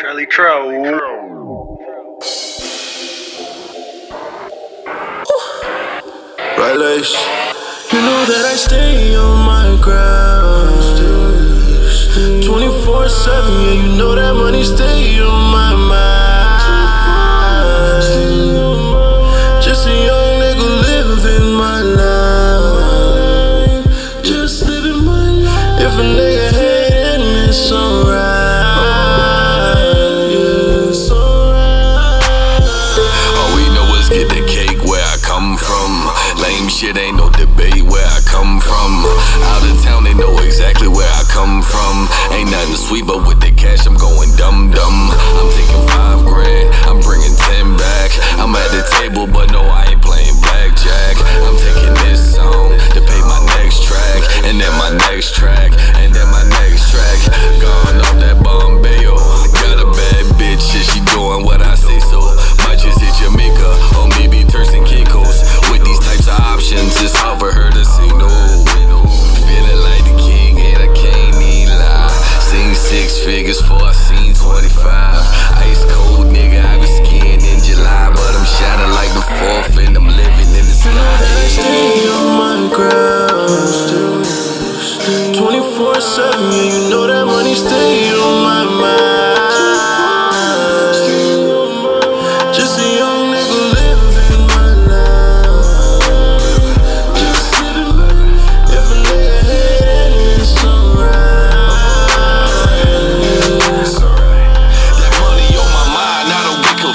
Charlie Trout. Right You know that I stay on my ground. 24 7, yeah, you know that money stay on my mind. Shit ain't no debate where I come from. Out of town, they know exactly where I come from. Ain't nothing sweet, but with the cash, I'm going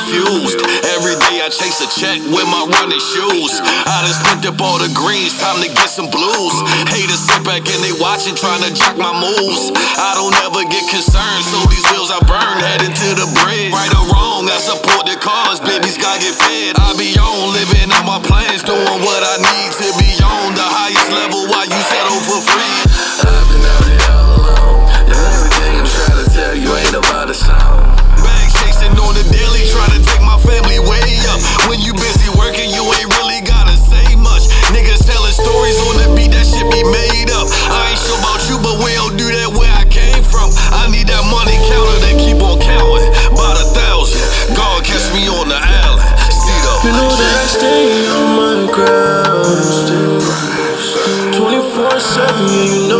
confused. Every day I chase a check with my running shoes. I just spent up all the greens, time to get some blues. Haters sit back and they watching, trying to jock my moves. I don't ever get concerned, so these wheels I burn, heading to the bridge. Right or wrong, I support the cause, babies gotta get fed. I be on, living on my plans, doing what I certain you know